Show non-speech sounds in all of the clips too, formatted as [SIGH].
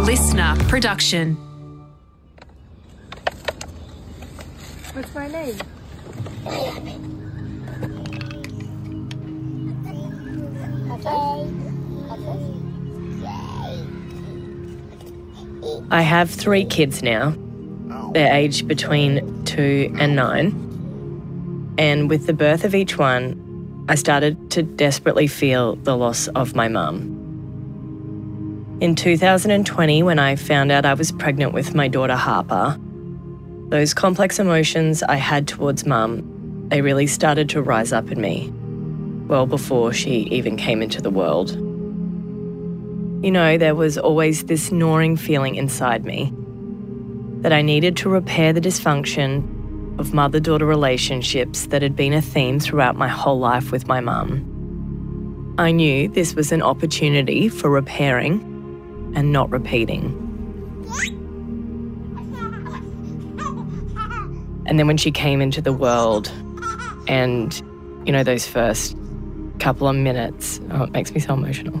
a listener production. What's my name? I have three kids now. They're aged between two and nine. And with the birth of each one, I started to desperately feel the loss of my mum. In 2020, when I found out I was pregnant with my daughter Harper, those complex emotions I had towards mum, they really started to rise up in me, well before she even came into the world. You know, there was always this gnawing feeling inside me that I needed to repair the dysfunction of mother daughter relationships that had been a theme throughout my whole life with my mum. I knew this was an opportunity for repairing and not repeating. And then when she came into the world, and you know, those first couple of minutes, oh, it makes me so emotional.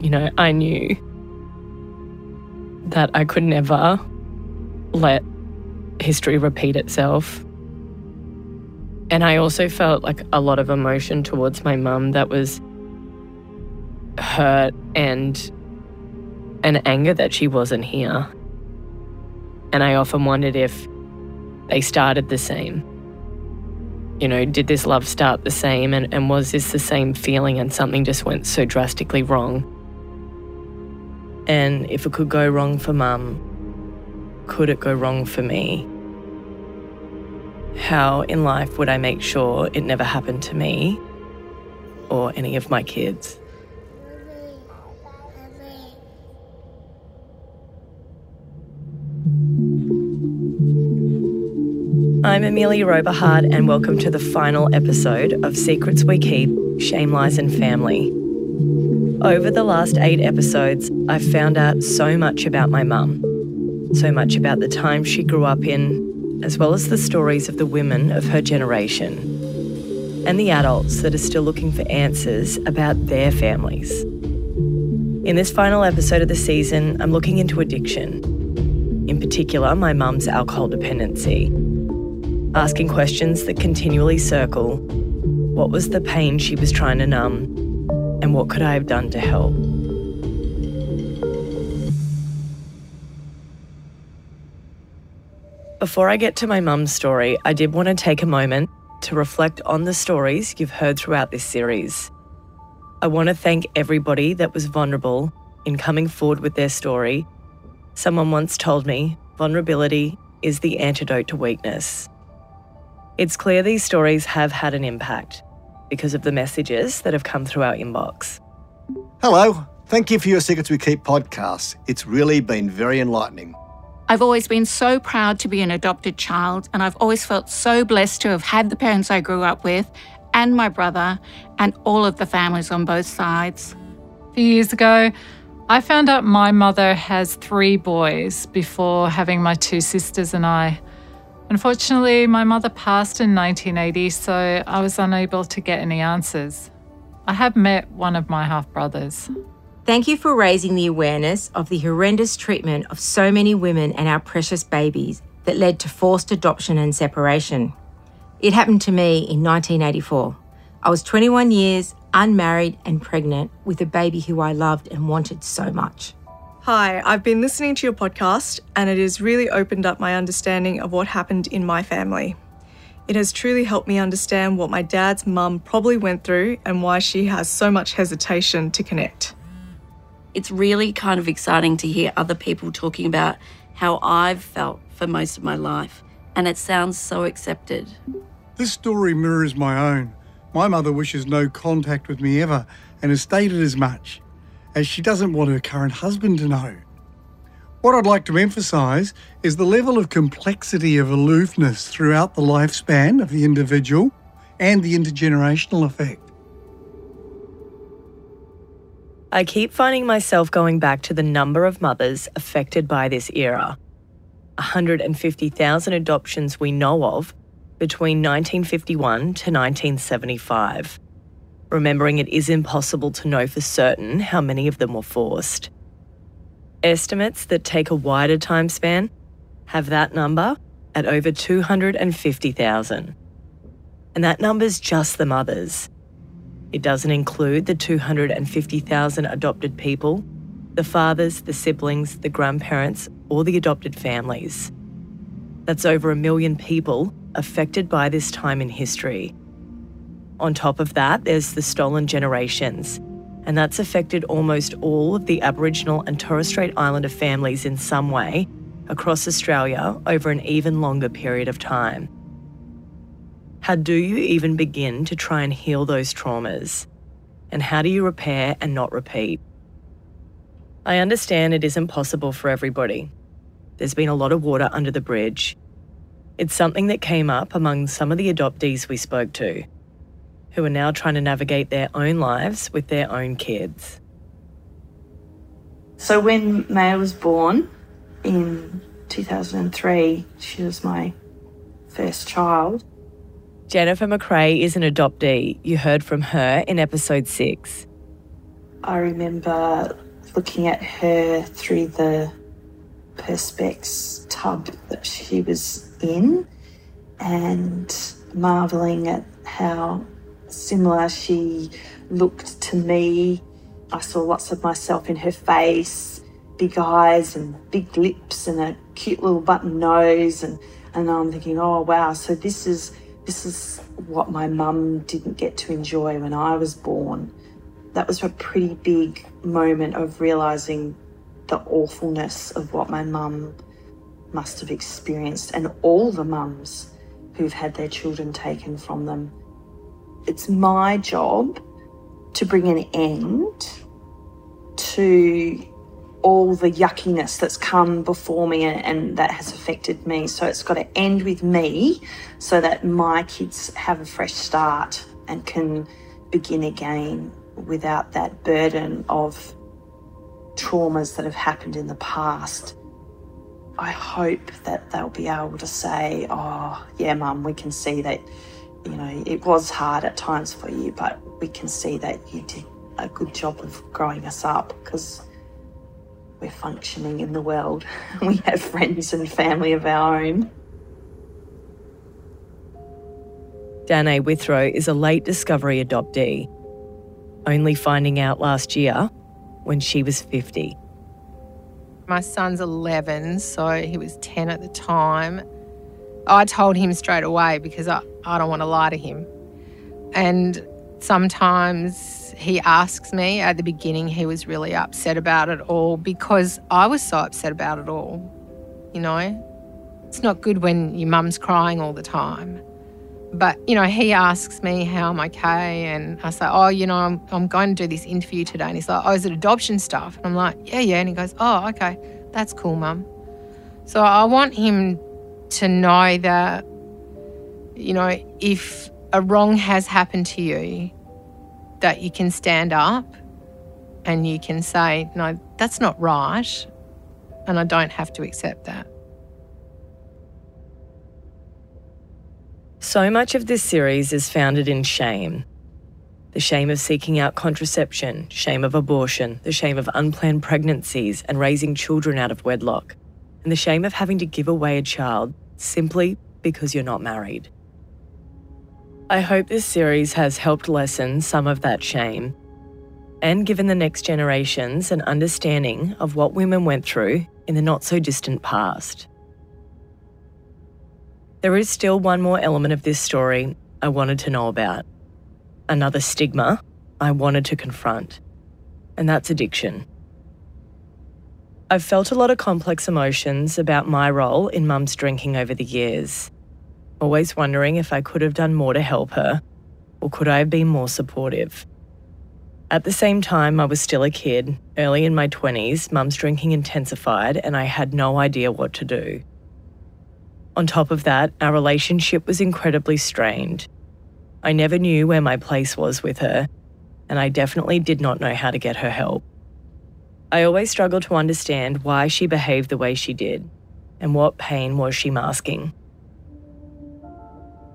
You know, I knew that I could never let history repeat itself. And I also felt like a lot of emotion towards my mum that was hurt and an anger that she wasn't here. And I often wondered if they started the same. You know, did this love start the same and, and was this the same feeling and something just went so drastically wrong? And if it could go wrong for mum, could it go wrong for me? How in life would I make sure it never happened to me or any of my kids? I'm Amelia Oberhardt, and welcome to the final episode of Secrets We Keep Shame, Lies, and Family. Over the last eight episodes, I've found out so much about my mum, so much about the time she grew up in, as well as the stories of the women of her generation, and the adults that are still looking for answers about their families. In this final episode of the season, I'm looking into addiction, in particular, my mum's alcohol dependency asking questions that continually circle what was the pain she was trying to numb, and what could I have done to help? Before I get to my mum's story, I did want to take a moment to reflect on the stories you've heard throughout this series. I want to thank everybody that was vulnerable in coming forward with their story. Someone once told me vulnerability is the antidote to weakness. It's clear these stories have had an impact because of the messages that have come through our inbox. Hello. Thank you for your Secrets We Keep podcast. It's really been very enlightening. I've always been so proud to be an adopted child, and I've always felt so blessed to have had the parents I grew up with, and my brother, and all of the families on both sides. A few years ago, I found out my mother has three boys before having my two sisters and I. Unfortunately, my mother passed in 1980, so I was unable to get any answers. I have met one of my half brothers. Thank you for raising the awareness of the horrendous treatment of so many women and our precious babies that led to forced adoption and separation. It happened to me in 1984. I was 21 years, unmarried, and pregnant with a baby who I loved and wanted so much. Hi, I've been listening to your podcast and it has really opened up my understanding of what happened in my family. It has truly helped me understand what my dad's mum probably went through and why she has so much hesitation to connect. It's really kind of exciting to hear other people talking about how I've felt for most of my life, and it sounds so accepted. This story mirrors my own. My mother wishes no contact with me ever and has stated as much as she doesn't want her current husband to know. What I'd like to emphasise is the level of complexity of aloofness throughout the lifespan of the individual and the intergenerational effect. I keep finding myself going back to the number of mothers affected by this era 150,000 adoptions we know of between 1951 to 1975 remembering it is impossible to know for certain how many of them were forced. Estimates that take a wider time span have that number at over 250,000. And that number's just the mothers. It doesn't include the 250,000 adopted people, the fathers, the siblings, the grandparents, or the adopted families. That's over a million people affected by this time in history. On top of that, there's the stolen generations, and that's affected almost all of the Aboriginal and Torres Strait Islander families in some way across Australia over an even longer period of time. How do you even begin to try and heal those traumas? And how do you repair and not repeat? I understand it isn't possible for everybody. There's been a lot of water under the bridge. It's something that came up among some of the adoptees we spoke to, who are now trying to navigate their own lives with their own kids. So when Maya was born in 2003, she was my first child. Jennifer McRae is an adoptee. You heard from her in episode six. I remember looking at her through the Perspex tub that she was in and marveling at how similar she looked to me. I saw lots of myself in her face, big eyes and big lips and a cute little button nose and and I'm thinking, oh wow, so this is this is what my mum didn't get to enjoy when I was born. That was a pretty big moment of realizing the awfulness of what my mum must have experienced and all the mums who've had their children taken from them. It's my job to bring an end to all the yuckiness that's come before me and, and, that has affected me. So it's got to end with me so that my kids have a fresh start and can begin again without that burden of traumas that have happened in the past. I hope that they'll be able to say, oh, yeah, mum, we can see that, you know, it was hard at times for you, but we can see that you did a good job of growing us up because we're functioning in the world. [LAUGHS] we have friends and family of our own. Danae Witherow is a late discovery adoptee, only finding out last year when she was 50. My son's 11, so he was 10 at the time. I told him straight away because I, I don't want to lie to him. And sometimes he asks me at the beginning, he was really upset about it all because I was so upset about it all. You know, it's not good when your mum's crying all the time. But, you know, he asks me how I'm okay. And I say, oh, you know, I'm, I'm going to do this interview today. And he's like, oh, is it adoption stuff? And I'm like, yeah, yeah. And he goes, oh, okay. That's cool, mum. So I want him to know that, you know, if a wrong has happened to you, that you can stand up and you can say, no, that's not right. And I don't have to accept that. So much of this series is founded in shame the shame of seeking out contraception, shame of abortion, the shame of unplanned pregnancies and raising children out of wedlock, and the shame of having to give away a child simply because you're not married. I hope this series has helped lessen some of that shame and given the next generations an understanding of what women went through in the not so distant past. There is still one more element of this story I wanted to know about. Another stigma I wanted to confront, and that's addiction. I've felt a lot of complex emotions about my role in mum's drinking over the years always wondering if I could have done more to help her, or could I have been more supportive. At the same time, I was still a kid, early in my 20s, mum's drinking intensified, and I had no idea what to do. On top of that, our relationship was incredibly strained. I never knew where my place was with her, and I definitely did not know how to get her help. I always struggled to understand why she behaved the way she did, and what pain was she masking.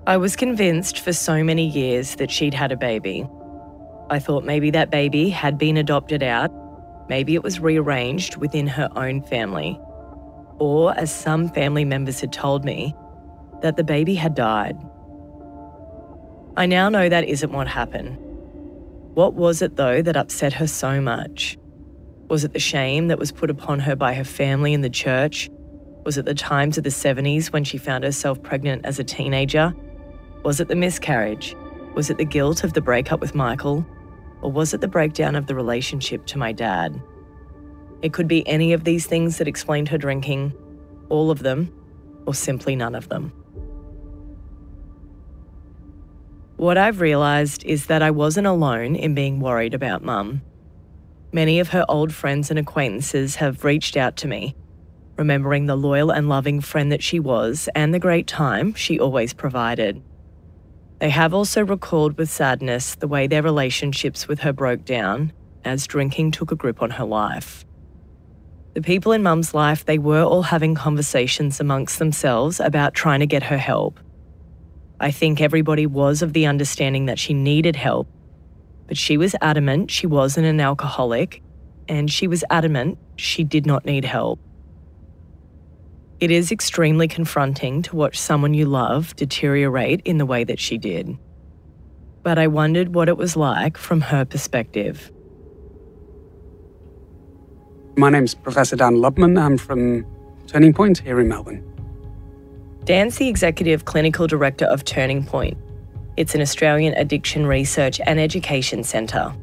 I was convinced for so many years that she'd had a baby. I thought maybe that baby had been adopted out, maybe it was rearranged within her own family, or as some family members had told me, that the baby had died. I now know that isn't what happened. What was it, though, that upset her so much? Was it the shame that was put upon her by her family and the church? Was it the times of the 70s when she found herself pregnant as a teenager? Was it the miscarriage? Was it the guilt of the breakup with Michael? Or was it the breakdown of the relationship to my dad? It could be any of these things that explained her drinking, all of them, or simply none of them. What I've realised is that I wasn't alone in being worried about mum. Many of her old friends and acquaintances have reached out to me, remembering the loyal and loving friend that she was and the great time she always provided. They have also recalled with sadness the way their relationships with her broke down as drinking took a grip on her life. The people in Mum's life, they were all having conversations amongst themselves about trying to get her help I think everybody was of the understanding that she needed help, but she was adamant she wasn't an alcoholic, and she was adamant she did not need help. It is extremely confronting to watch someone you love deteriorate in the way that she did. But I wondered what it was like from her perspective. My name's Professor Dan Lubman. I'm from Turning Point here in Melbourne. Dan's the Executive Clinical Director of Turning Point. It's an Australian addiction research and education centre.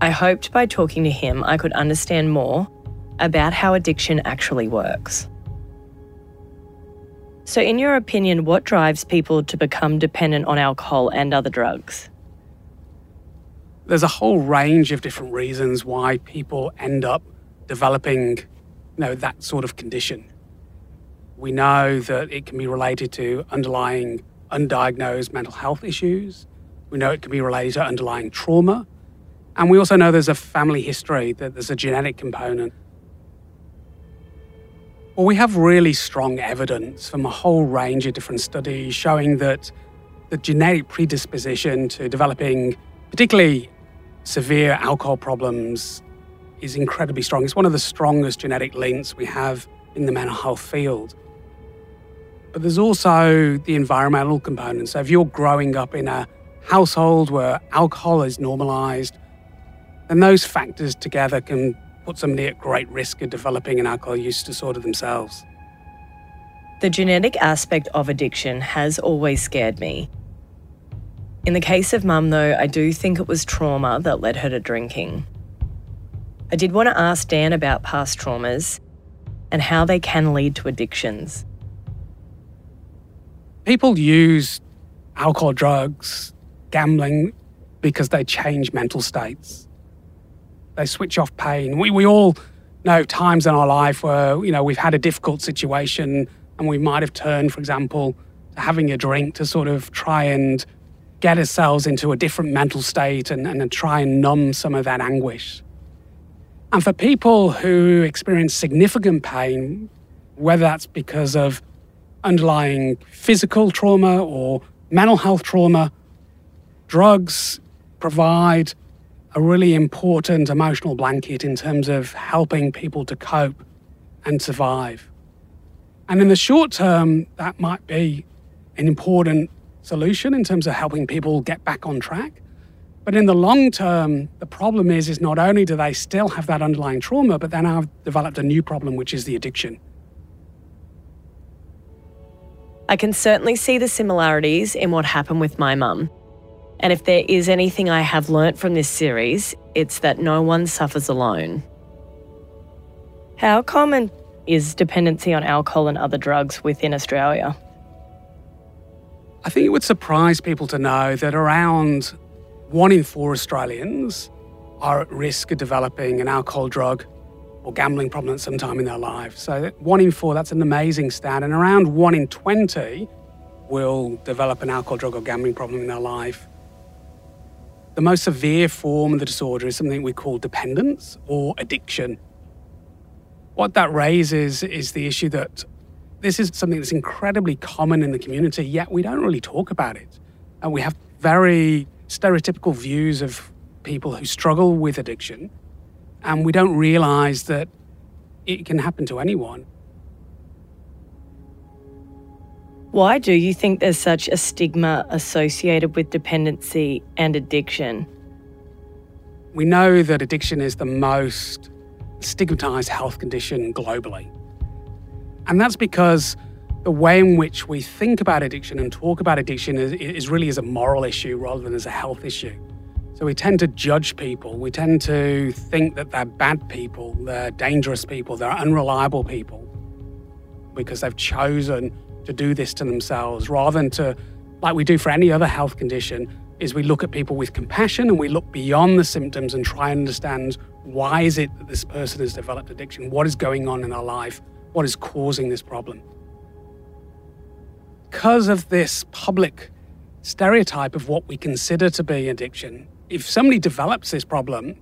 I hoped by talking to him I could understand more about how addiction actually works. So, in your opinion, what drives people to become dependent on alcohol and other drugs? There's a whole range of different reasons why people end up developing you know, that sort of condition. We know that it can be related to underlying undiagnosed mental health issues. We know it can be related to underlying trauma. And we also know there's a family history, that there's a genetic component. Well, we have really strong evidence from a whole range of different studies showing that the genetic predisposition to developing particularly severe alcohol problems is incredibly strong. It's one of the strongest genetic links we have in the mental health field. But there's also the environmental component. So if you're growing up in a household where alcohol is normalized, then those factors together can put somebody at great risk of developing an alcohol use disorder themselves. The genetic aspect of addiction has always scared me. In the case of mum, though, I do think it was trauma that led her to drinking. I did want to ask Dan about past traumas and how they can lead to addictions people use alcohol, drugs, gambling because they change mental states. They switch off pain. We, we all know times in our life where, you know, we've had a difficult situation and we might have turned, for example, to having a drink to sort of try and get ourselves into a different mental state and, and try and numb some of that anguish. And for people who experience significant pain, whether that's because of underlying physical trauma or mental health trauma, drugs provide a really important emotional blanket in terms of helping people to cope and survive. And in the short term, that might be an important solution in terms of helping people get back on track. But in the long term, the problem is, is not only do they still have that underlying trauma, but then I've developed a new problem, which is the addiction. I can certainly see the similarities in what happened with my mum. And if there is anything I have learnt from this series, it's that no one suffers alone. How common is dependency on alcohol and other drugs within Australia? I think it would surprise people to know that around one in four Australians are at risk of developing an alcohol drug or gambling problem at some time in their life. So one in four, that's an amazing stat. And around one in 20 will develop an alcohol, drug, or gambling problem in their life. The most severe form of the disorder is something we call dependence or addiction. What that raises is the issue that this is something that's incredibly common in the community, yet we don't really talk about it. And we have very stereotypical views of people who struggle with addiction, and we don't realize that it can happen to anyone. Why do you think there's such a stigma associated with dependency and addiction? We know that addiction is the most stigmatized health condition globally. And that's because the way in which we think about addiction and talk about addiction is, is, really as a moral issue rather than as a health issue. So we tend to judge people. We tend to think that they're bad people, they're dangerous people, they're unreliable people because they've chosen to do this to themselves rather than to, like we do for any other health condition, is we look at people with compassion and we look beyond the symptoms and try and understand why is it that this person has developed addiction? What is going on in their life? What is causing this problem? Because of this public stereotype of what we consider to be addiction, if somebody develops this problem,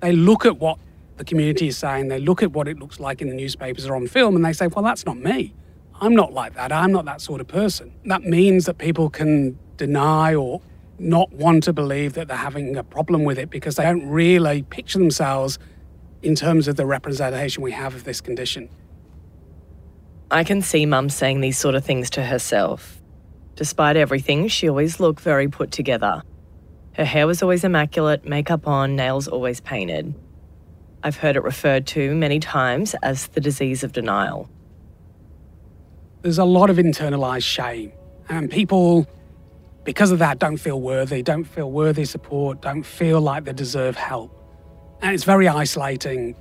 they look at what the community is saying, they look at what it looks like in the newspapers or on film, and they say, well, that's not me. I'm not like that. I'm not that sort of person. That means that people can deny or not want to believe that they're having a problem with it because they don't really picture themselves in terms of the representation we have of this condition. I can see mum saying these sort of things to herself. Despite everything, she always looked very put together. Her hair was always immaculate, makeup on, nails always painted. I've heard it referred to many times as the disease of denial. There's a lot of internalized shame, and people because of that, don't feel worthy, don't feel worthy support, don't feel like they deserve help. And it's very isolating.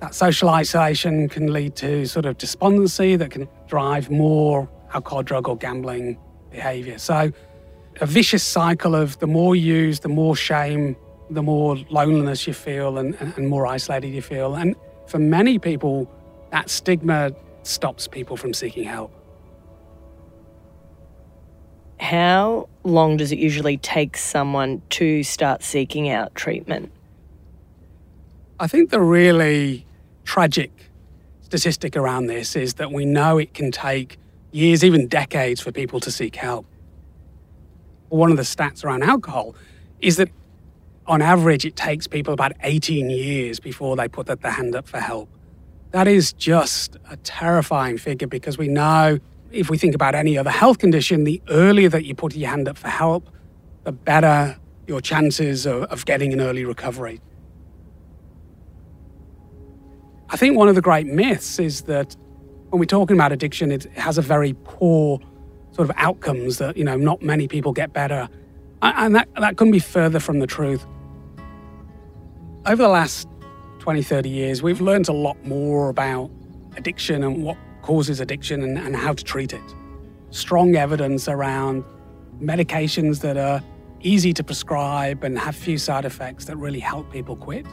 That social isolation can lead to sort of despondency that can drive more alcohol, drug, or gambling behavior. So, a vicious cycle of the more you use, the more shame, the more loneliness you feel, and, and more isolated you feel. And for many people, that stigma stops people from seeking help. How long does it usually take someone to start seeking out treatment? I think the really tragic statistic around this is that we know it can take years, even decades, for people to seek help. One of the stats around alcohol is that on average, it takes people about 18 years before they put their hand up for help. That is just a terrifying figure because we know if we think about any other health condition, the earlier that you put your hand up for help, the better your chances of, of getting an early recovery. I think one of the great myths is that when we're talking about addiction, it has a very poor sort of outcomes that, you know, not many people get better. And that, that couldn't be further from the truth. Over the last 20, 30 years, we've learned a lot more about addiction and what causes addiction and, and how to treat it. Strong evidence around medications that are easy to prescribe and have few side effects that really help people quit.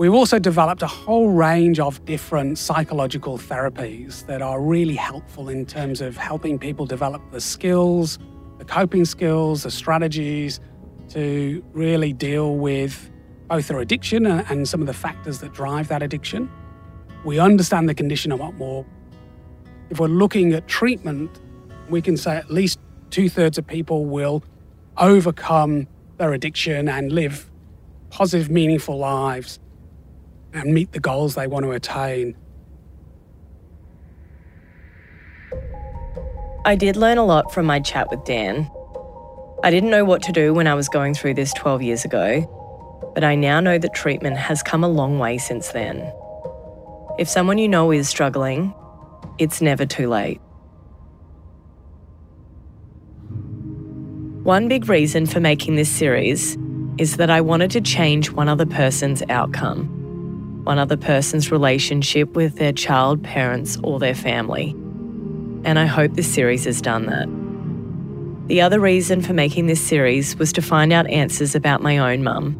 We've also developed a whole range of different psychological therapies that are really helpful in terms of helping people develop the skills, the coping skills, the strategies to really deal with both their addiction and some of the factors that drive that addiction we understand the condition a lot more. If we're looking at treatment, we can say at least two thirds of people will overcome their addiction and live positive, meaningful lives and meet the goals they want to attain. I did learn a lot from my chat with Dan. I didn't know what to do when I was going through this 12 years ago, but I now know that treatment has come a long way since then. If someone you know is struggling, it's never too late. One big reason for making this series is that I wanted to change one other person's outcome, one other person's relationship with their child, parents, or their family. And I hope this series has done that. The other reason for making this series was to find out answers about my own mum,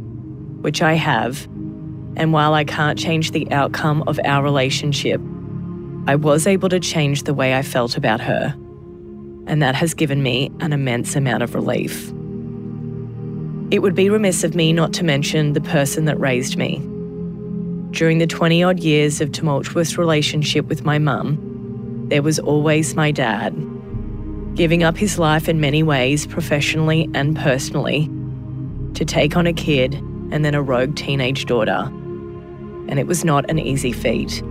which I have and while I can't change the outcome of our relationship, I was able to change the way I felt about her. And that has given me an immense amount of relief. It would be remiss of me not to mention the person that raised me. During the 20 odd years of tumultuous relationship with my mum, there was always my dad. Giving up his life in many ways, professionally and personally, to take on a kid and then a rogue teenage daughter. And it was not an easy feat.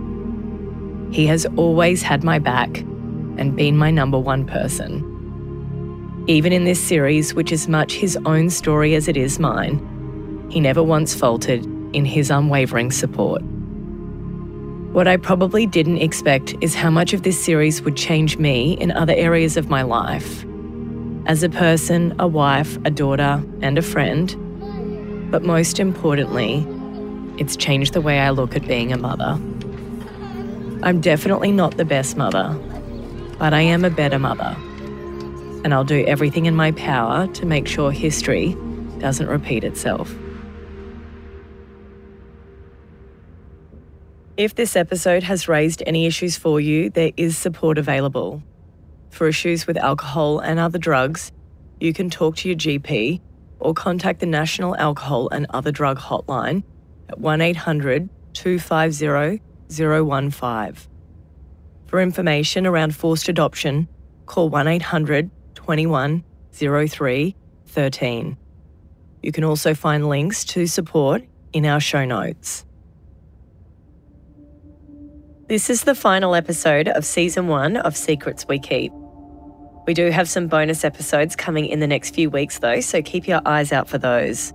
He has always had my back and been my number one person. Even in this series, which is much his own story as it is mine, he never once faltered in his unwavering support. What I probably didn't expect is how much of this series would change me in other areas of my life. As a person, a wife, a daughter, and a friend. But most importantly, it's changed the way I look at being a mother. I'm definitely not the best mother, but I am a better mother. And I'll do everything in my power to make sure history doesn't repeat itself. If this episode has raised any issues for you, there is support available. For issues with alcohol and other drugs, you can talk to your GP or contact the National Alcohol and Other Drug Hotline at 1 800 250 015. For information around forced adoption, call 1 800 21 03 13. You can also find links to support in our show notes. This is the final episode of season one of Secrets We Keep. We do have some bonus episodes coming in the next few weeks, though, so keep your eyes out for those.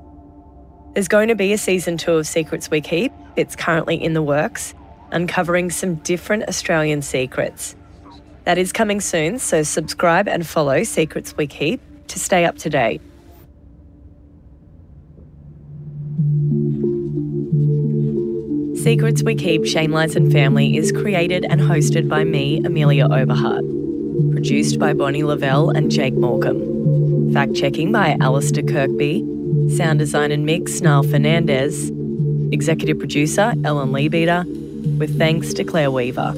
There's going to be a season two of Secrets We Keep. It's currently in the works, uncovering some different Australian secrets. That is coming soon, so subscribe and follow Secrets We Keep to stay up to date. Secrets We Keep Shame Lies and Family is created and hosted by me, Amelia Oberhardt. Produced by Bonnie Lavelle and Jake Morcom. Fact checking by Alistair Kirkby. Sound design and mix, Niall Fernandez. Executive producer, Ellen Leabeater. With thanks to Claire Weaver.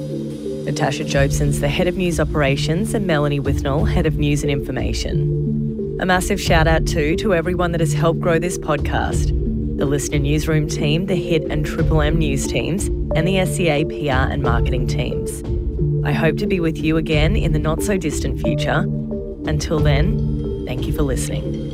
Natasha Jobson's the head of news operations and Melanie Withnell, head of news and information. A massive shout out too to everyone that has helped grow this podcast the Listener Newsroom team, the Hit and Triple M news teams, and the SCA PR and marketing teams. I hope to be with you again in the not so distant future. Until then, thank you for listening.